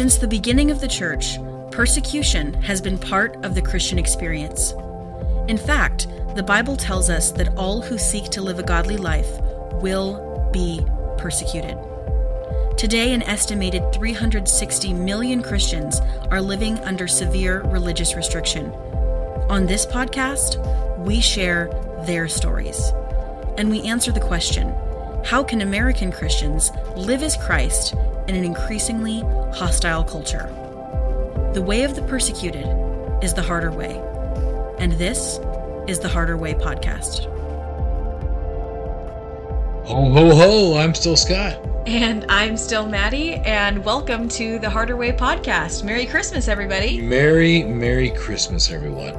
Since the beginning of the church, persecution has been part of the Christian experience. In fact, the Bible tells us that all who seek to live a godly life will be persecuted. Today, an estimated 360 million Christians are living under severe religious restriction. On this podcast, we share their stories. And we answer the question how can American Christians live as Christ in an increasingly hostile culture? The way of the persecuted is the harder way. And this is the Harder Way podcast. Ho, ho, ho. I'm still Scott. And I'm still Maddie, and welcome to the Harder Way podcast. Merry Christmas, everybody. Merry, Merry Christmas, everyone.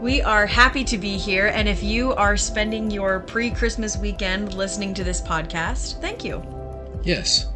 We are happy to be here, and if you are spending your pre Christmas weekend listening to this podcast, thank you. Yes.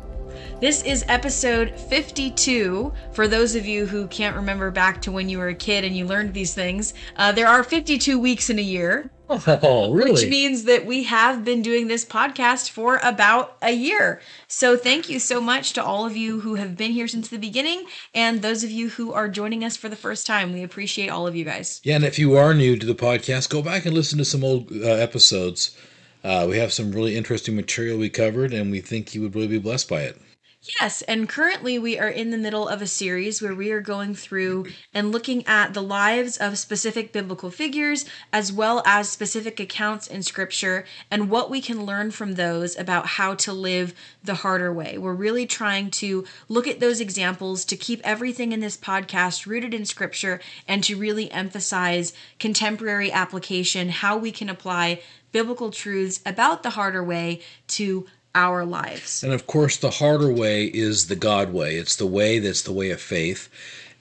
This is episode 52. For those of you who can't remember back to when you were a kid and you learned these things, uh, there are 52 weeks in a year. Oh, really? Which means that we have been doing this podcast for about a year. So thank you so much to all of you who have been here since the beginning and those of you who are joining us for the first time. We appreciate all of you guys. Yeah, and if you are new to the podcast, go back and listen to some old uh, episodes. Uh, we have some really interesting material we covered, and we think you would really be blessed by it. Yes, and currently we are in the middle of a series where we are going through and looking at the lives of specific biblical figures as well as specific accounts in scripture and what we can learn from those about how to live the harder way. We're really trying to look at those examples to keep everything in this podcast rooted in scripture and to really emphasize contemporary application, how we can apply biblical truths about the harder way to our lives. And of course, the harder way is the God way. It's the way that's the way of faith.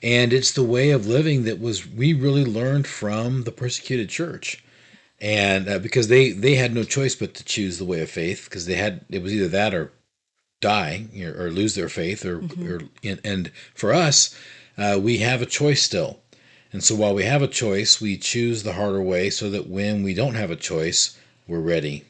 And it's the way of living that was we really learned from the persecuted church. And uh, because they they had no choice but to choose the way of faith because they had it was either that or die or, or lose their faith or, mm-hmm. or and, and for us uh, we have a choice still. And so while we have a choice, we choose the harder way so that when we don't have a choice, we're ready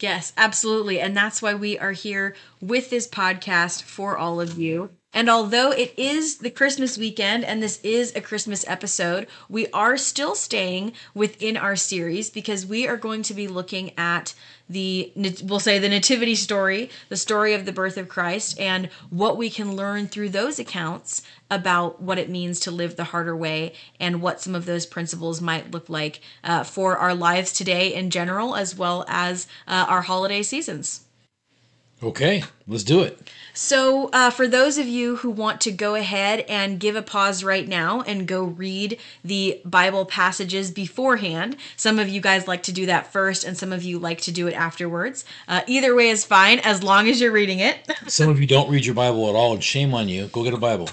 Yes, absolutely. And that's why we are here with this podcast for all of you. And although it is the Christmas weekend and this is a Christmas episode, we are still staying within our series because we are going to be looking at the we'll say the nativity story, the story of the birth of Christ and what we can learn through those accounts about what it means to live the harder way and what some of those principles might look like uh, for our lives today in general as well as uh, our holiday seasons. Okay, let's do it. So, uh, for those of you who want to go ahead and give a pause right now and go read the Bible passages beforehand, some of you guys like to do that first, and some of you like to do it afterwards. Uh, either way is fine as long as you're reading it. some of you don't read your Bible at all, and shame on you. Go get a Bible.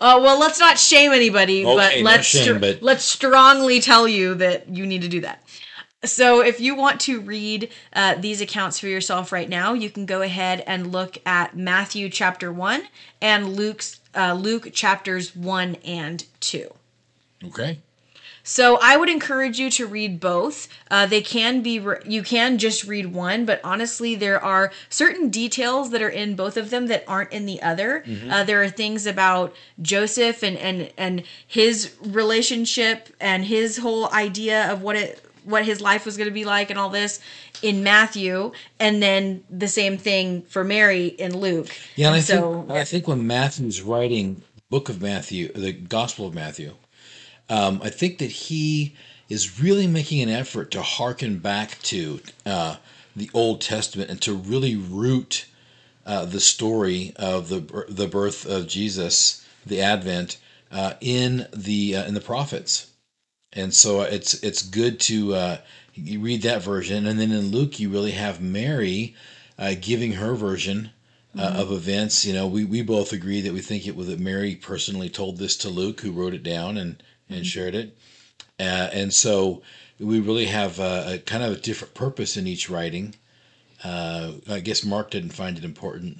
Uh, well, let's not shame anybody, okay, but let's shame, str- but... let's strongly tell you that you need to do that. So, if you want to read uh, these accounts for yourself right now, you can go ahead and look at Matthew chapter 1 and Luke's, uh, Luke chapters 1 and 2. Okay. So I would encourage you to read both. Uh, they can be re- you can just read one, but honestly, there are certain details that are in both of them that aren't in the other. Mm-hmm. Uh, there are things about Joseph and and and his relationship and his whole idea of what it what his life was going to be like and all this in Matthew, and then the same thing for Mary in Luke. Yeah, and I so, think I think when Matthew's writing Book of Matthew, the Gospel of Matthew, um, I think that he is really making an effort to harken back to uh, the Old Testament and to really root uh, the story of the the birth of Jesus, the Advent, uh, in the uh, in the prophets and so it's it's good to uh, you read that version, and then in Luke you really have Mary uh, giving her version uh, mm-hmm. of events. You know, we, we both agree that we think it was that Mary personally told this to Luke, who wrote it down and and mm-hmm. shared it, uh, and so we really have a, a, kind of a different purpose in each writing. Uh, I guess Mark didn't find it important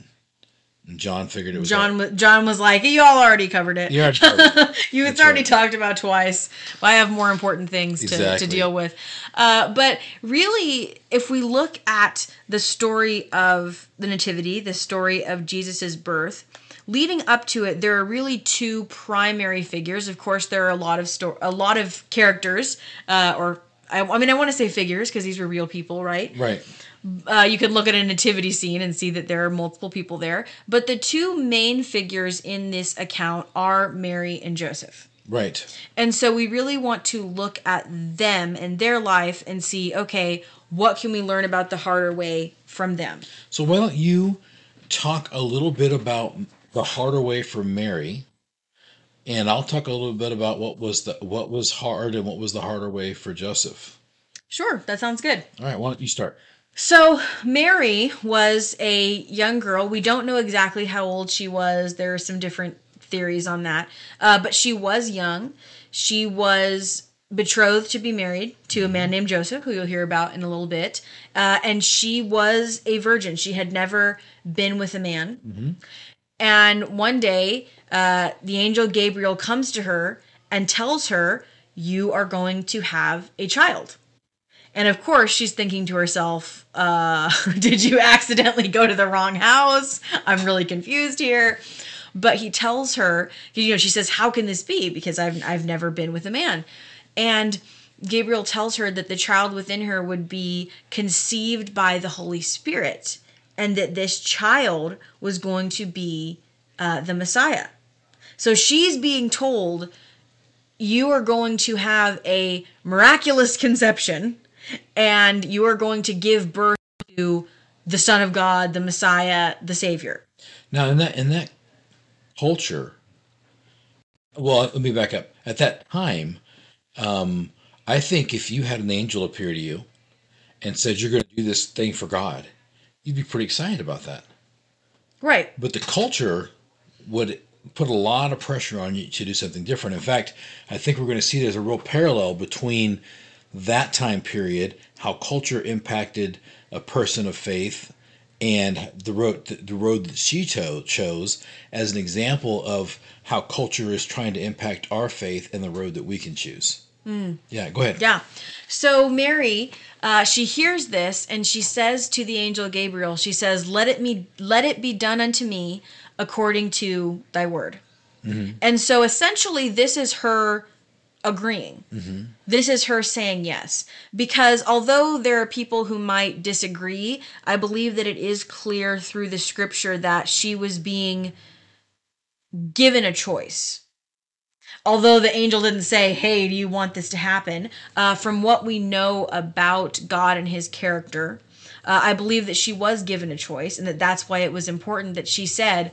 John figured it was. John. That. John was like, "You all already covered it. You already covered it. you it's already right. talked about twice. Well, I have more important things to, exactly. to deal with." Uh, but really, if we look at the story of the Nativity, the story of Jesus's birth, leading up to it, there are really two primary figures. Of course, there are a lot of sto- a lot of characters, uh, or I, I mean, I want to say figures because these were real people, right? Right. Uh, you could look at a nativity scene and see that there are multiple people there. But the two main figures in this account are Mary and Joseph. Right. And so we really want to look at them and their life and see, okay, what can we learn about the harder way from them? So why don't you talk a little bit about the harder way for Mary, and I'll talk a little bit about what was the what was hard and what was the harder way for Joseph. Sure, that sounds good. All right, why don't you start? So, Mary was a young girl. We don't know exactly how old she was. There are some different theories on that. Uh, but she was young. She was betrothed to be married to a man named Joseph, who you'll hear about in a little bit. Uh, and she was a virgin. She had never been with a man. And one day, uh, the angel Gabriel comes to her and tells her, You are going to have a child. And of course, she's thinking to herself, uh, Did you accidentally go to the wrong house? I'm really confused here. But he tells her, you know, she says, How can this be? Because I've, I've never been with a man. And Gabriel tells her that the child within her would be conceived by the Holy Spirit and that this child was going to be uh, the Messiah. So she's being told, You are going to have a miraculous conception and you are going to give birth to the Son of God, the Messiah, the Savior. Now, in that in that culture, well, let me back up. At that time, um, I think if you had an angel appear to you and said you're going to do this thing for God, you'd be pretty excited about that. Right. But the culture would put a lot of pressure on you to do something different. In fact, I think we're going to see there's a real parallel between that time period, how culture impacted a person of faith, and the road the road that she cho- chose as an example of how culture is trying to impact our faith and the road that we can choose. Yeah, go ahead. Yeah. So Mary, uh, she hears this and she says to the angel Gabriel, she says, "Let it me, let it be done unto me according to thy word." And so essentially, this is her agreeing. This is her saying yes. Because although there are people who might disagree, I believe that it is clear through the scripture that she was being given a choice. Although the angel didn't say, Hey, do you want this to happen? Uh, from what we know about God and his character, uh, I believe that she was given a choice and that that's why it was important that she said,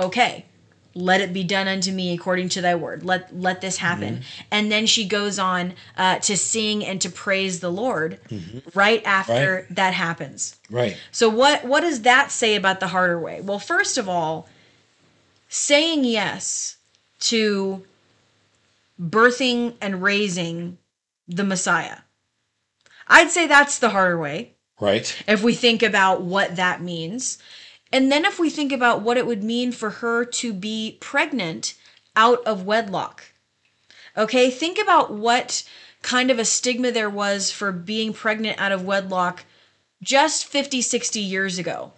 Okay, let it be done unto me according to thy word let let this happen and then she goes on uh, to sing and to praise the lord right after Right. that happens Right. so what what does that say about the harder way well first of all saying yes to birthing and raising the messiah i'd say that's the harder way Right. if we think about what that means. And then if we think about what it would mean for her to be pregnant out of wedlock. Okay, think about what kind of a stigma there was for being pregnant out of wedlock just 50, 60 years ago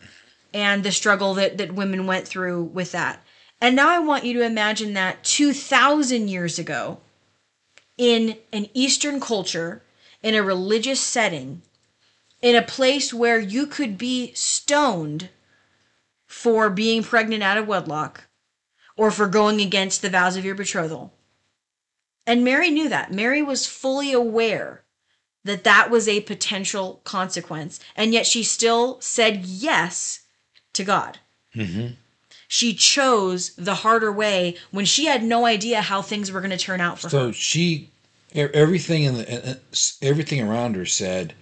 and the struggle that, that women went through with that. And now I want you to imagine that 2,000 years ago in an Eastern culture, in a religious setting, in a place where you could be stoned for being pregnant out of wedlock or for going against the vows of your betrothal. And Mary knew that. Mary was fully aware that that was a potential consequence, and yet she still said yes to God. Mm-hmm. She chose the harder way when she had no idea how things were going to turn out for So her. So she, everything in the, everything around her said,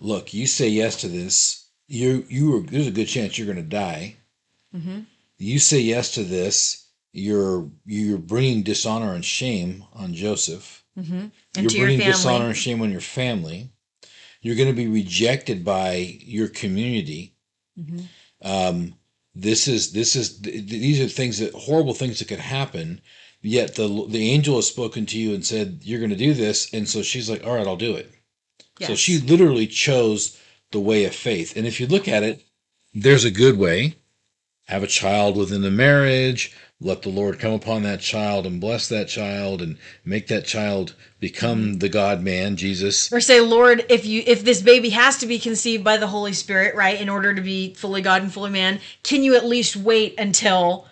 "Look, you say yes to this, you you are, there's a good chance you're going to die. Mm-hmm. You say yes to this, you're you're bringing dishonor and shame on Joseph. And you're your bringing family. dishonor and shame on your family. You're going to be rejected by your community. Mm-hmm. Um, this is this is th- these are things that horrible things that could happen. Yet the the angel has spoken to you and said you're going to do this, and so she's like, "All right, I'll do it." So she literally chose the way of faith. And if you look at it, there's a good way have a child within the marriage, let the Lord come upon that child and bless that child and make that child become mm-hmm. the God man, Jesus. Or say, Lord, if you if this baby has to be conceived by the Holy Spirit, right, in order to be fully God and fully man, can you at least wait until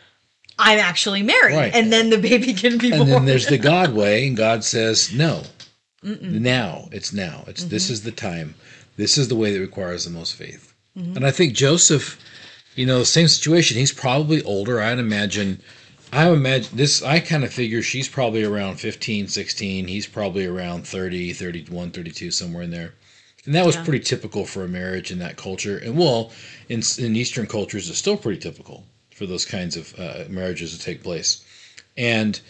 I'm actually married, Right. and then the baby can be And born? then there's the God way, and God says, no. Now. It's now. It's this mm-hmm. is the time. This is the way that requires the most faith. Mm-hmm. And I think Joseph, you know, same situation. He's probably older. I'd imagine I imagine this I kind of figure she's probably around 15, 16. He's probably around 30, 31, 32 somewhere in there. And that was Yeah. pretty typical for a marriage in that culture. And well, in in eastern cultures it's still pretty typical for those kinds of uh, marriages to take place. And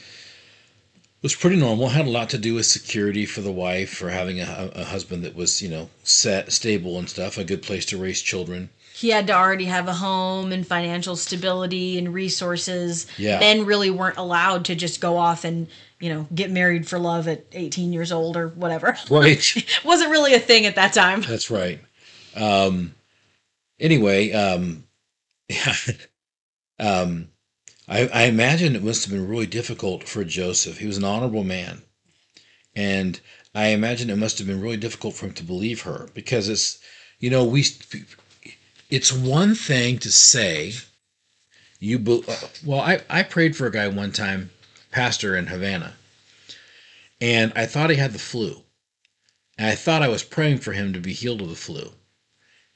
was pretty normal. Had a lot to do with security for the wife, for having a, a husband that was, you know, set, stable and stuff, a good place to raise children. he had to already have a home and financial stability and resources. Yeah. Men really weren't allowed to just go off and, you know, get married for love at 18 years old or whatever. Right. Wasn't really a thing at that time. That's right. Um, anyway, um, yeah, um, I, I imagine it must have been really difficult for Joseph. He was an honorable man, and I imagine it must have been really difficult for him to believe her because it's, you know, we. It's one thing to say, you. be- Well, I I prayed for a guy one time, pastor in Havana, and I thought he had the flu. And I thought I was praying for him to be healed of the flu.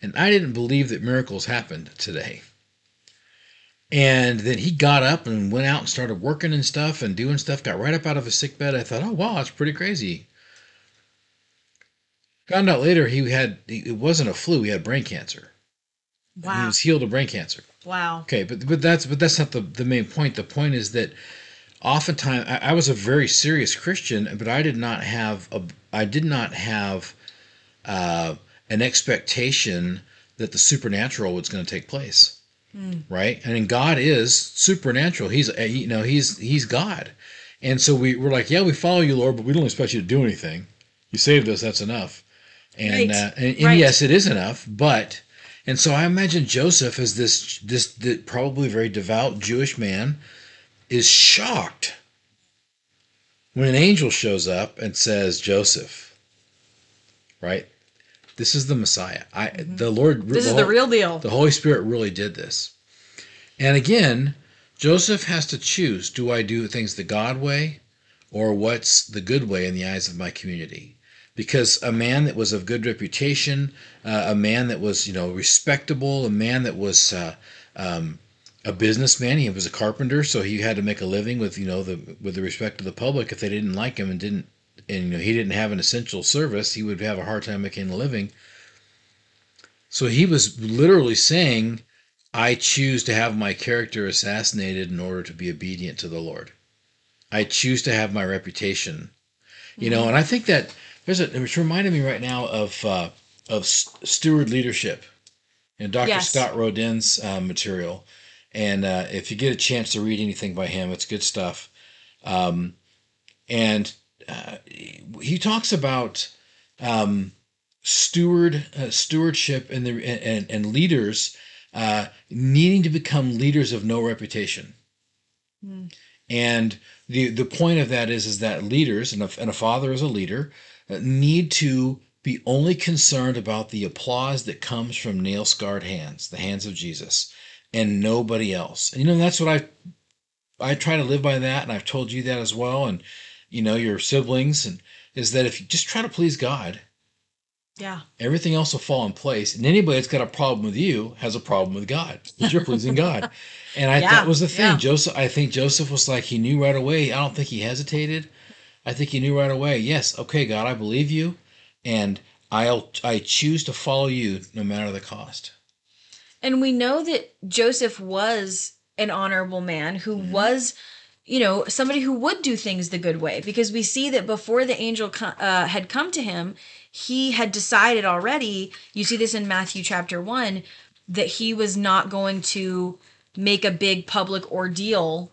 And I didn't believe that miracles happened today. And then he got up and went out and started working and stuff and doing stuff, got right up out of his sick bed. I thought, oh, wow, that's pretty crazy. Found out later he had, it wasn't a flu, he had brain cancer. Wow. He was healed of brain cancer. Wow. Okay, but but that's but that's not the the main point. The point is that oftentimes I, I was a very serious Christian, but I did not have a I did not have uh, an expectation that the supernatural was going to take place, right? And God is supernatural. He's uh, you know he's he's God, and so we we're like, yeah, we follow you, Lord, but we don't expect you to do anything. You saved us, that's enough. And Right. uh, and, and Right. yes, it is enough, but and so I imagine Joseph as this this, this probably very devout Jewish man is shocked when an angel shows up and says, "Joseph, right? This is the Messiah. I the Lord This is the Hol- real deal. the Holy Spirit really did this." And again, Joseph has to choose, do I do things the God way or what's the good way in the eyes of my community? because a man that was of good reputation, uh, a man that was you know respectable, a man that was uh, um, a businessman. He was a carpenter, so he had to make a living with you know the with the respect of the public. If they didn't like him and didn't and you know he didn't have an essential service, he would have a hard time making a living. So he was literally saying, "I choose to have my character assassinated in order to be obedient to the Lord. I choose to have my reputation." You know, and I think that there's a it's reminded me right now of uh, of steward leadership and Dr. Yes. Scott Rodin's uh, material. And uh, if you get a chance to read anything by him, it's good stuff. Um, and uh, he talks about um, steward uh, stewardship and the and, and leaders uh, needing to become leaders of no reputation. And the the point of that is is that leaders and a, and a father is a leader uh, need to be only concerned about the applause that comes from nail scarred hands, the hands of Jesus, and nobody else. And you know that's what I I try to live by that, and I've told you that as well, and you know your siblings, and is that if you just try to please God, Yeah. everything else will fall in place. And anybody that's got a problem with you has a problem with God because you're pleasing God. And I Yeah, that was the thing. yeah. Joseph, I think Joseph was like he knew right away. I don't think he hesitated. I think he knew right away. Yes, okay, God, I believe you, and I'll I choose to follow you no matter the cost. And we know that Joseph was an honorable man who mm-hmm. was, you know, somebody who would do things the good way because we see that before the angel uh, had come to him, he had decided already. You see this in Matthew chapter 1 that he was not going to make a big public ordeal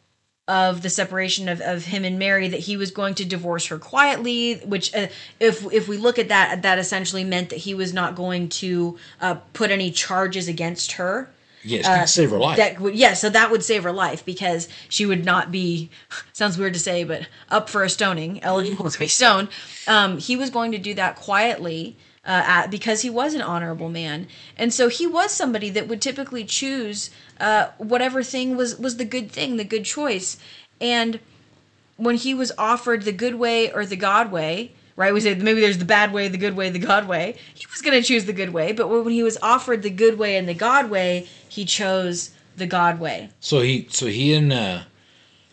of the separation of, of him and Mary that he was going to divorce her quietly which uh, if if we look at that that essentially meant that he was not going to uh, put any charges against her Yes, uh, save her life. That would, yeah, so that would save her life because she would not be. Sounds weird to say, but up for a stoning, eligible to be stoned. Um, he was going to do that quietly. Uh, at, because he was an honorable man, and so he was somebody that would typically choose uh, whatever thing was was the good thing, the good choice. And when he was offered the good way or the God way, right? We say maybe there's the bad way, the good way, the God way. He was going to choose the good way, but when he was offered the good way and the God way, he chose the God way. So he, so he and uh,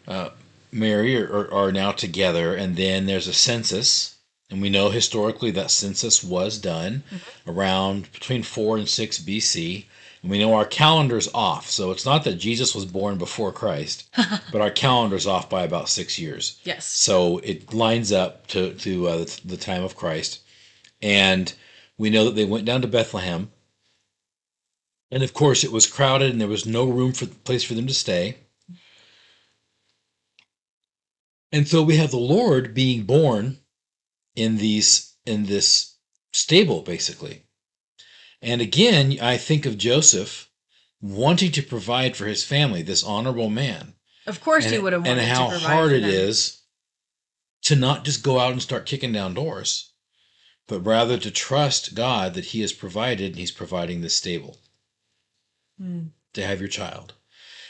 uh, Mary are, are now together, and then there's a census, and we know historically that census was done mm-hmm. around between four and six BC. We know our calendar's off, so it's not that Jesus was born before Christ, but our calendar's off by about six years. Yes. So it lines up to to uh, the time of Christ, and we know that they went down to Bethlehem, and of course it was crowded, and there was no room for place for them to stay. And so we have the Lord being born in these in this stable, basically. And again, I think of Joseph wanting to provide for his family, this honorable man. Of course, and, he would have wanted to. and how hard it is to not just go out and start kicking down doors, but rather to trust God that He has provided and He's providing this stable hmm. to have your child.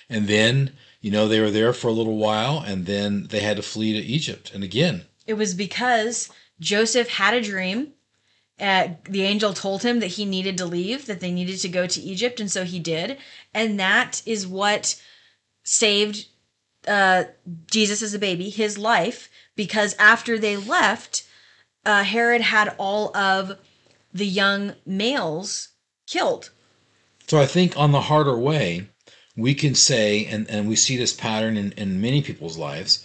And then, you know, they were there for a little while and then they had to flee to Egypt. And again, it was because Joseph had a dream uh, the angel told him that he needed to leave, that they needed to go to Egypt, and so he did. And that is what saved uh, Jesus as a baby, his life, because after they left, uh, Herod had all of the young males killed. So I think on the harder way, we can say, and, and we see this pattern in, in many people's lives,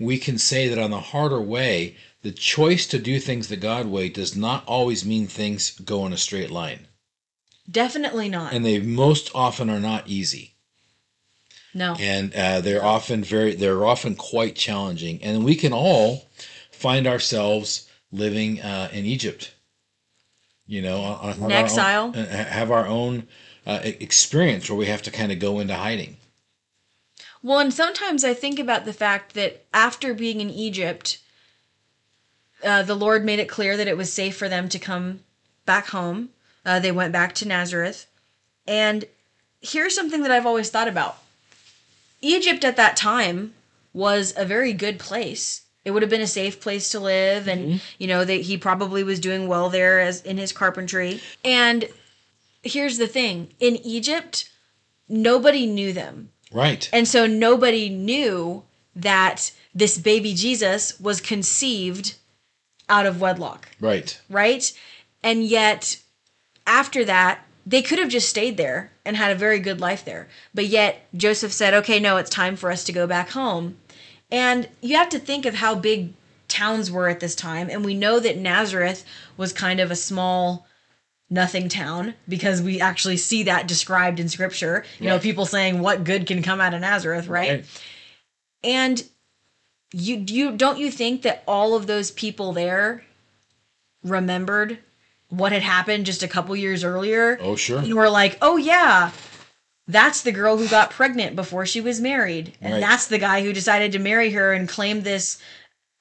we can say that on the harder way, the choice to do things the God way does not always mean things go in a straight line. Definitely not. And they most often are not easy. No. And uh, they're often very, they're often quite challenging. And we can all find ourselves living uh, in Egypt. You know, on, on exile. Own, uh, have our own uh, experience where we have to kind of go into hiding. Well, and sometimes I think about the fact that after being in Egypt, uh, the Lord made it clear that it was safe for them to come back home. Uh, they went back to Nazareth. And here's something that I've always thought about Egypt at that time was a very good place. It would have been a safe place to live, and mm-hmm. you know that he probably was doing well there as in his carpentry. And here's the thing: in Egypt, nobody knew them, right? And so nobody knew that this baby Jesus was conceived out of wedlock. Right. Right? And yet, after that, they could have just stayed there and had a very good life there. But yet, Joseph said, okay, no, it's time for us to go back home. And you have to think of how big towns were at this time. And we know that Nazareth was kind of a small, nothing town because we actually see that described in scripture. You know, people saying, what good can come out of Nazareth, right? right. And you do you don't you think that all of those people there remembered what had happened just a couple years earlier? Oh, sure. And were like, "Oh yeah, that's the girl who got pregnant before she was married, and right. that's the guy who decided to marry her and claim this,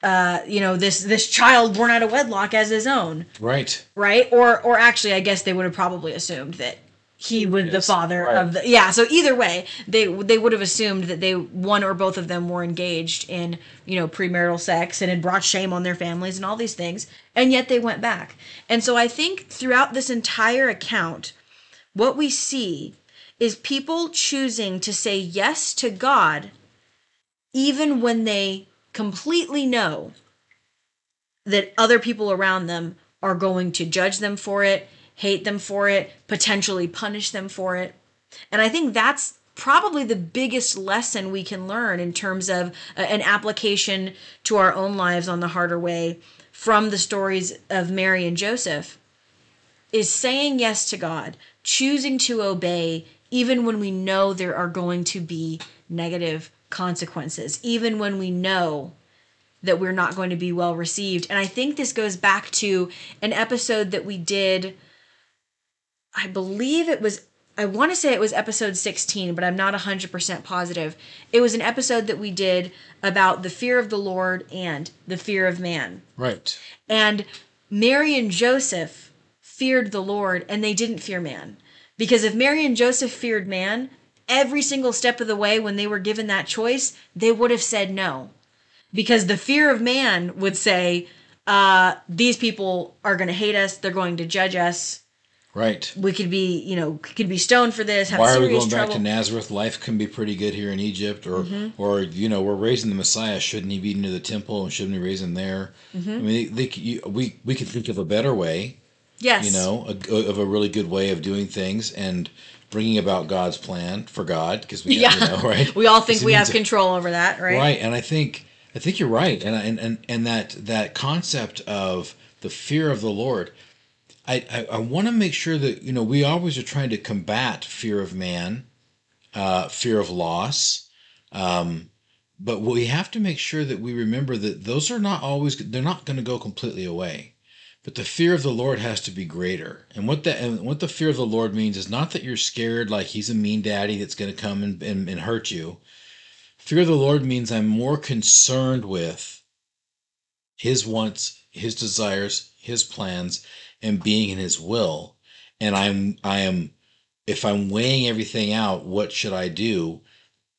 uh, you know, this this child born out of wedlock as his own." Right. Right. Or or actually, I guess they would have probably assumed that he was the father right. of the yeah so either way they they would have assumed that they one or both of them were engaged in you know premarital sex and had brought shame on their families and all these things and yet they went back and so i think throughout this entire account what we see is people choosing to say yes to god even when they completely know that other people around them are going to judge them for it hate them for it, potentially punish them for it. And I think that's probably the biggest lesson we can learn in terms of uh, an application to our own lives on the harder way from the stories of Mary and Joseph is saying yes to God, choosing to obey even when we know there are going to be negative consequences, even when we know that we're not going to be well received. And I think this goes back to an episode that we did I believe it was I want to say it was episode 16, but I'm not 100% positive. It was an episode that we did about the fear of the Lord and the fear of man. Right. And Mary and Joseph feared the Lord and they didn't fear man. Because if Mary and Joseph feared man, every single step of the way when they were given that choice, they would have said no. Because the fear of man would say, uh, these people are going to hate us, they're going to judge us. Right. We could be, you know, could be stoned for this. Have Why are we going trouble. back to Nazareth? Life can be pretty good here in Egypt, or Mm-hmm. or you know we're raising the Messiah. Shouldn't he be near the temple and shouldn't we raise him there? Mm-hmm. I mean, they, you, we we could think of a better way, yes. you know, a, of a really good way of doing things and bringing about God's plan for God because we Yeah. have, you know, right. we all think we have control over that, right? Right, and I think I think you're right, and and and, and that that concept of the fear of the Lord, I I, I want to make sure that you know we always are trying to combat fear of man, uh, fear of loss, um, but we have to make sure that we remember that those are not always they're not going to go completely away. But the fear of the Lord has to be greater. And what that and what the fear of the Lord means is not that you're scared like he's a mean daddy that's going to come and, and, and hurt you. Fear of the Lord means I'm more concerned with his wants, his desires, his plans, and being in his will. And I'm I am if I'm weighing everything out, what should I do?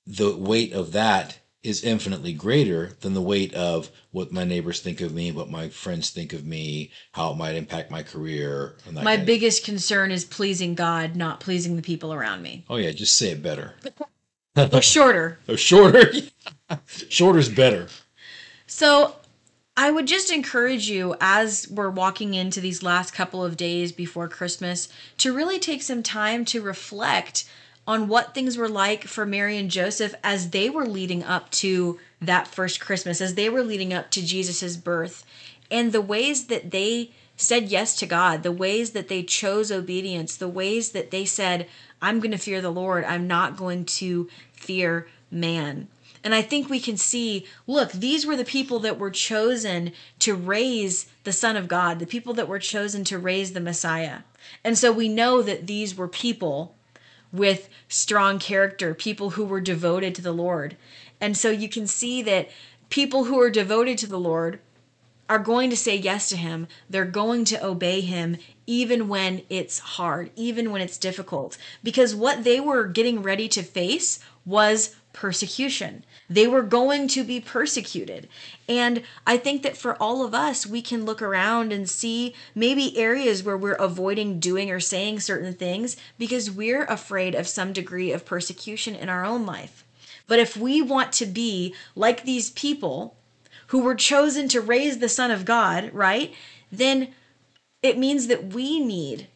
The weight of that is infinitely greater than the weight of what my neighbors think of me, what my friends think of me, how it might impact my career. My biggest concern is pleasing God, not pleasing the people around me. oh yeah, just say it better. Or shorter. Oh, shorter, shorter's better. So I would just encourage you as we're walking into these last couple of days before Christmas to really take some time to reflect on what things were like for Mary and Joseph as they were leading up to that first Christmas, as they were leading up to Jesus' birth, and the ways that they said yes to God, the ways that they chose obedience, the ways that they said, I'm going to fear the Lord, I'm not going to fear man. And I think we can see look, these were the people that were chosen to raise the Son of God, the people that were chosen to raise the Messiah. And so we know that these were people with strong character, people who were devoted to the Lord. And so you can see that people who are devoted to the Lord are going to say yes to him. They're going to obey him even when it's hard, even when it's difficult. Because what they were getting ready to face was persecution. They were going to be persecuted. And I think that for all of us, we can look around and see maybe areas where we're avoiding doing or saying certain things because we're afraid of some degree of persecution in our own life. But if we want to be like these people, who were chosen to raise the Son of God, right? Then it means that we need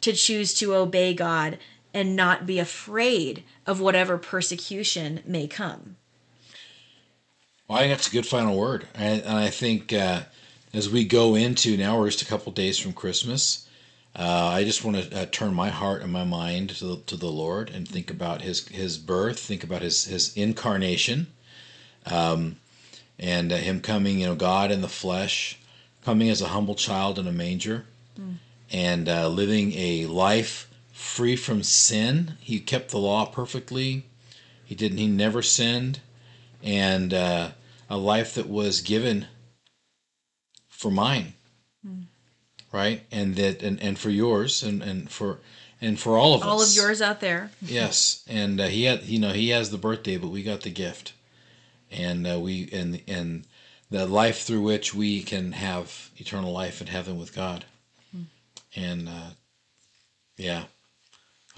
to choose to obey God and not be afraid of whatever persecution may come. Well, I think that's a good final word, and, and I think uh, as we go into now, we're just a couple days from Christmas. Uh, I just want to uh, turn my heart and my mind to the, to the Lord and think about His His birth, think about His His incarnation, um, and uh, Him coming, you know, God in the flesh, coming as a humble child in a manger, and uh, living a life free from sin. He kept the law perfectly. He didn't. He never sinned. And uh, a life that was given for mine. Right? And that and, and for yours and, and for and for all of us All of yours out there. yes. And uh, he had you know he has the birthday but we got the gift. And uh, we and and the life through which we can have eternal life in heaven with god. And uh, yeah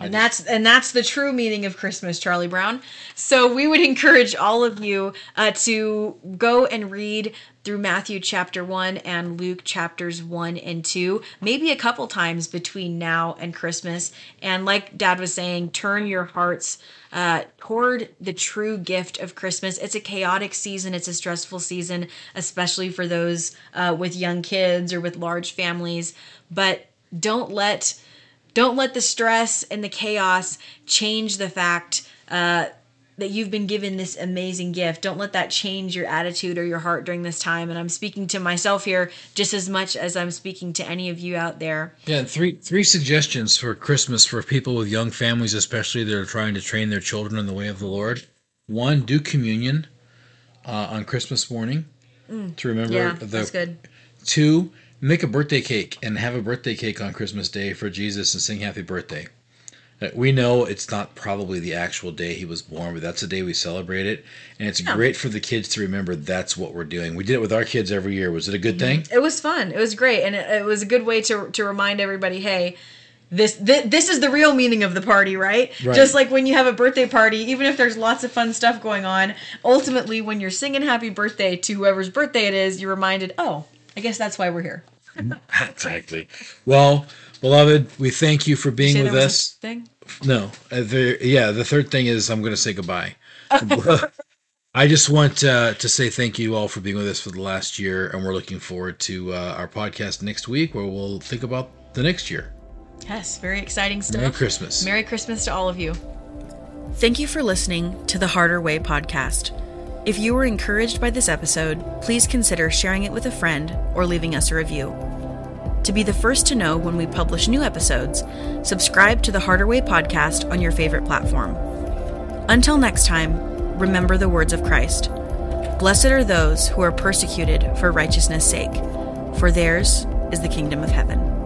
And that's and that's the true meaning of Christmas, Charlie Brown. So we would encourage all of you uh, to go and read through Matthew chapter one and Luke chapters one and two, maybe a couple times between now and Christmas. And like Dad was saying, turn your hearts uh, toward the true gift of Christmas. It's a chaotic season. It's a stressful season, especially for those uh, with young kids or with large families. But don't let don't let the stress and the chaos change the fact uh, that you've been given this amazing gift. Don't let that change your attitude or your heart during this time. And I'm speaking to myself here just as much as I'm speaking to any of you out there. Yeah, three three suggestions for Christmas for people with young families, especially that are trying to train their children in the way of the Lord. One, do communion uh, on Christmas morning mm. to remember. Yeah, the, that's good. Two, make a birthday cake and have a birthday cake on Christmas Day for Jesus and sing Happy Birthday. Uh, we know it's not probably the actual day he was born, but that's the day we celebrate it, and it's yeah. great for the kids to remember that's what we're doing. We did it with our kids every year. Was it a good thing? It was fun. It was great, and it, it was a good way to to remind everybody, hey. This, this this is the real meaning of the party, right? right? Just like when you have a birthday party, even if there's lots of fun stuff going on, ultimately when you're singing happy birthday to whoever's birthday it is, you're reminded, "Oh, I guess that's why we're here." exactly. Well, Beloved, we thank you for being with us. Thing? No, uh, the, yeah. The third thing is I'm going to say goodbye. I just want uh, to say thank you all for being with us for the last year, and we're looking forward to uh, our podcast next week, where we'll think about the next year. Yes, very exciting stuff. Merry Christmas. Merry Christmas to all of you. Thank you for listening to the Harder Way podcast. If you were encouraged by this episode, please consider sharing it with a friend or leaving us a review. To be the first to know when we publish new episodes, subscribe to the Harder Way podcast on your favorite platform. Until next time, remember the words of Christ Blessed are those who are persecuted for righteousness' sake, for theirs is the kingdom of heaven.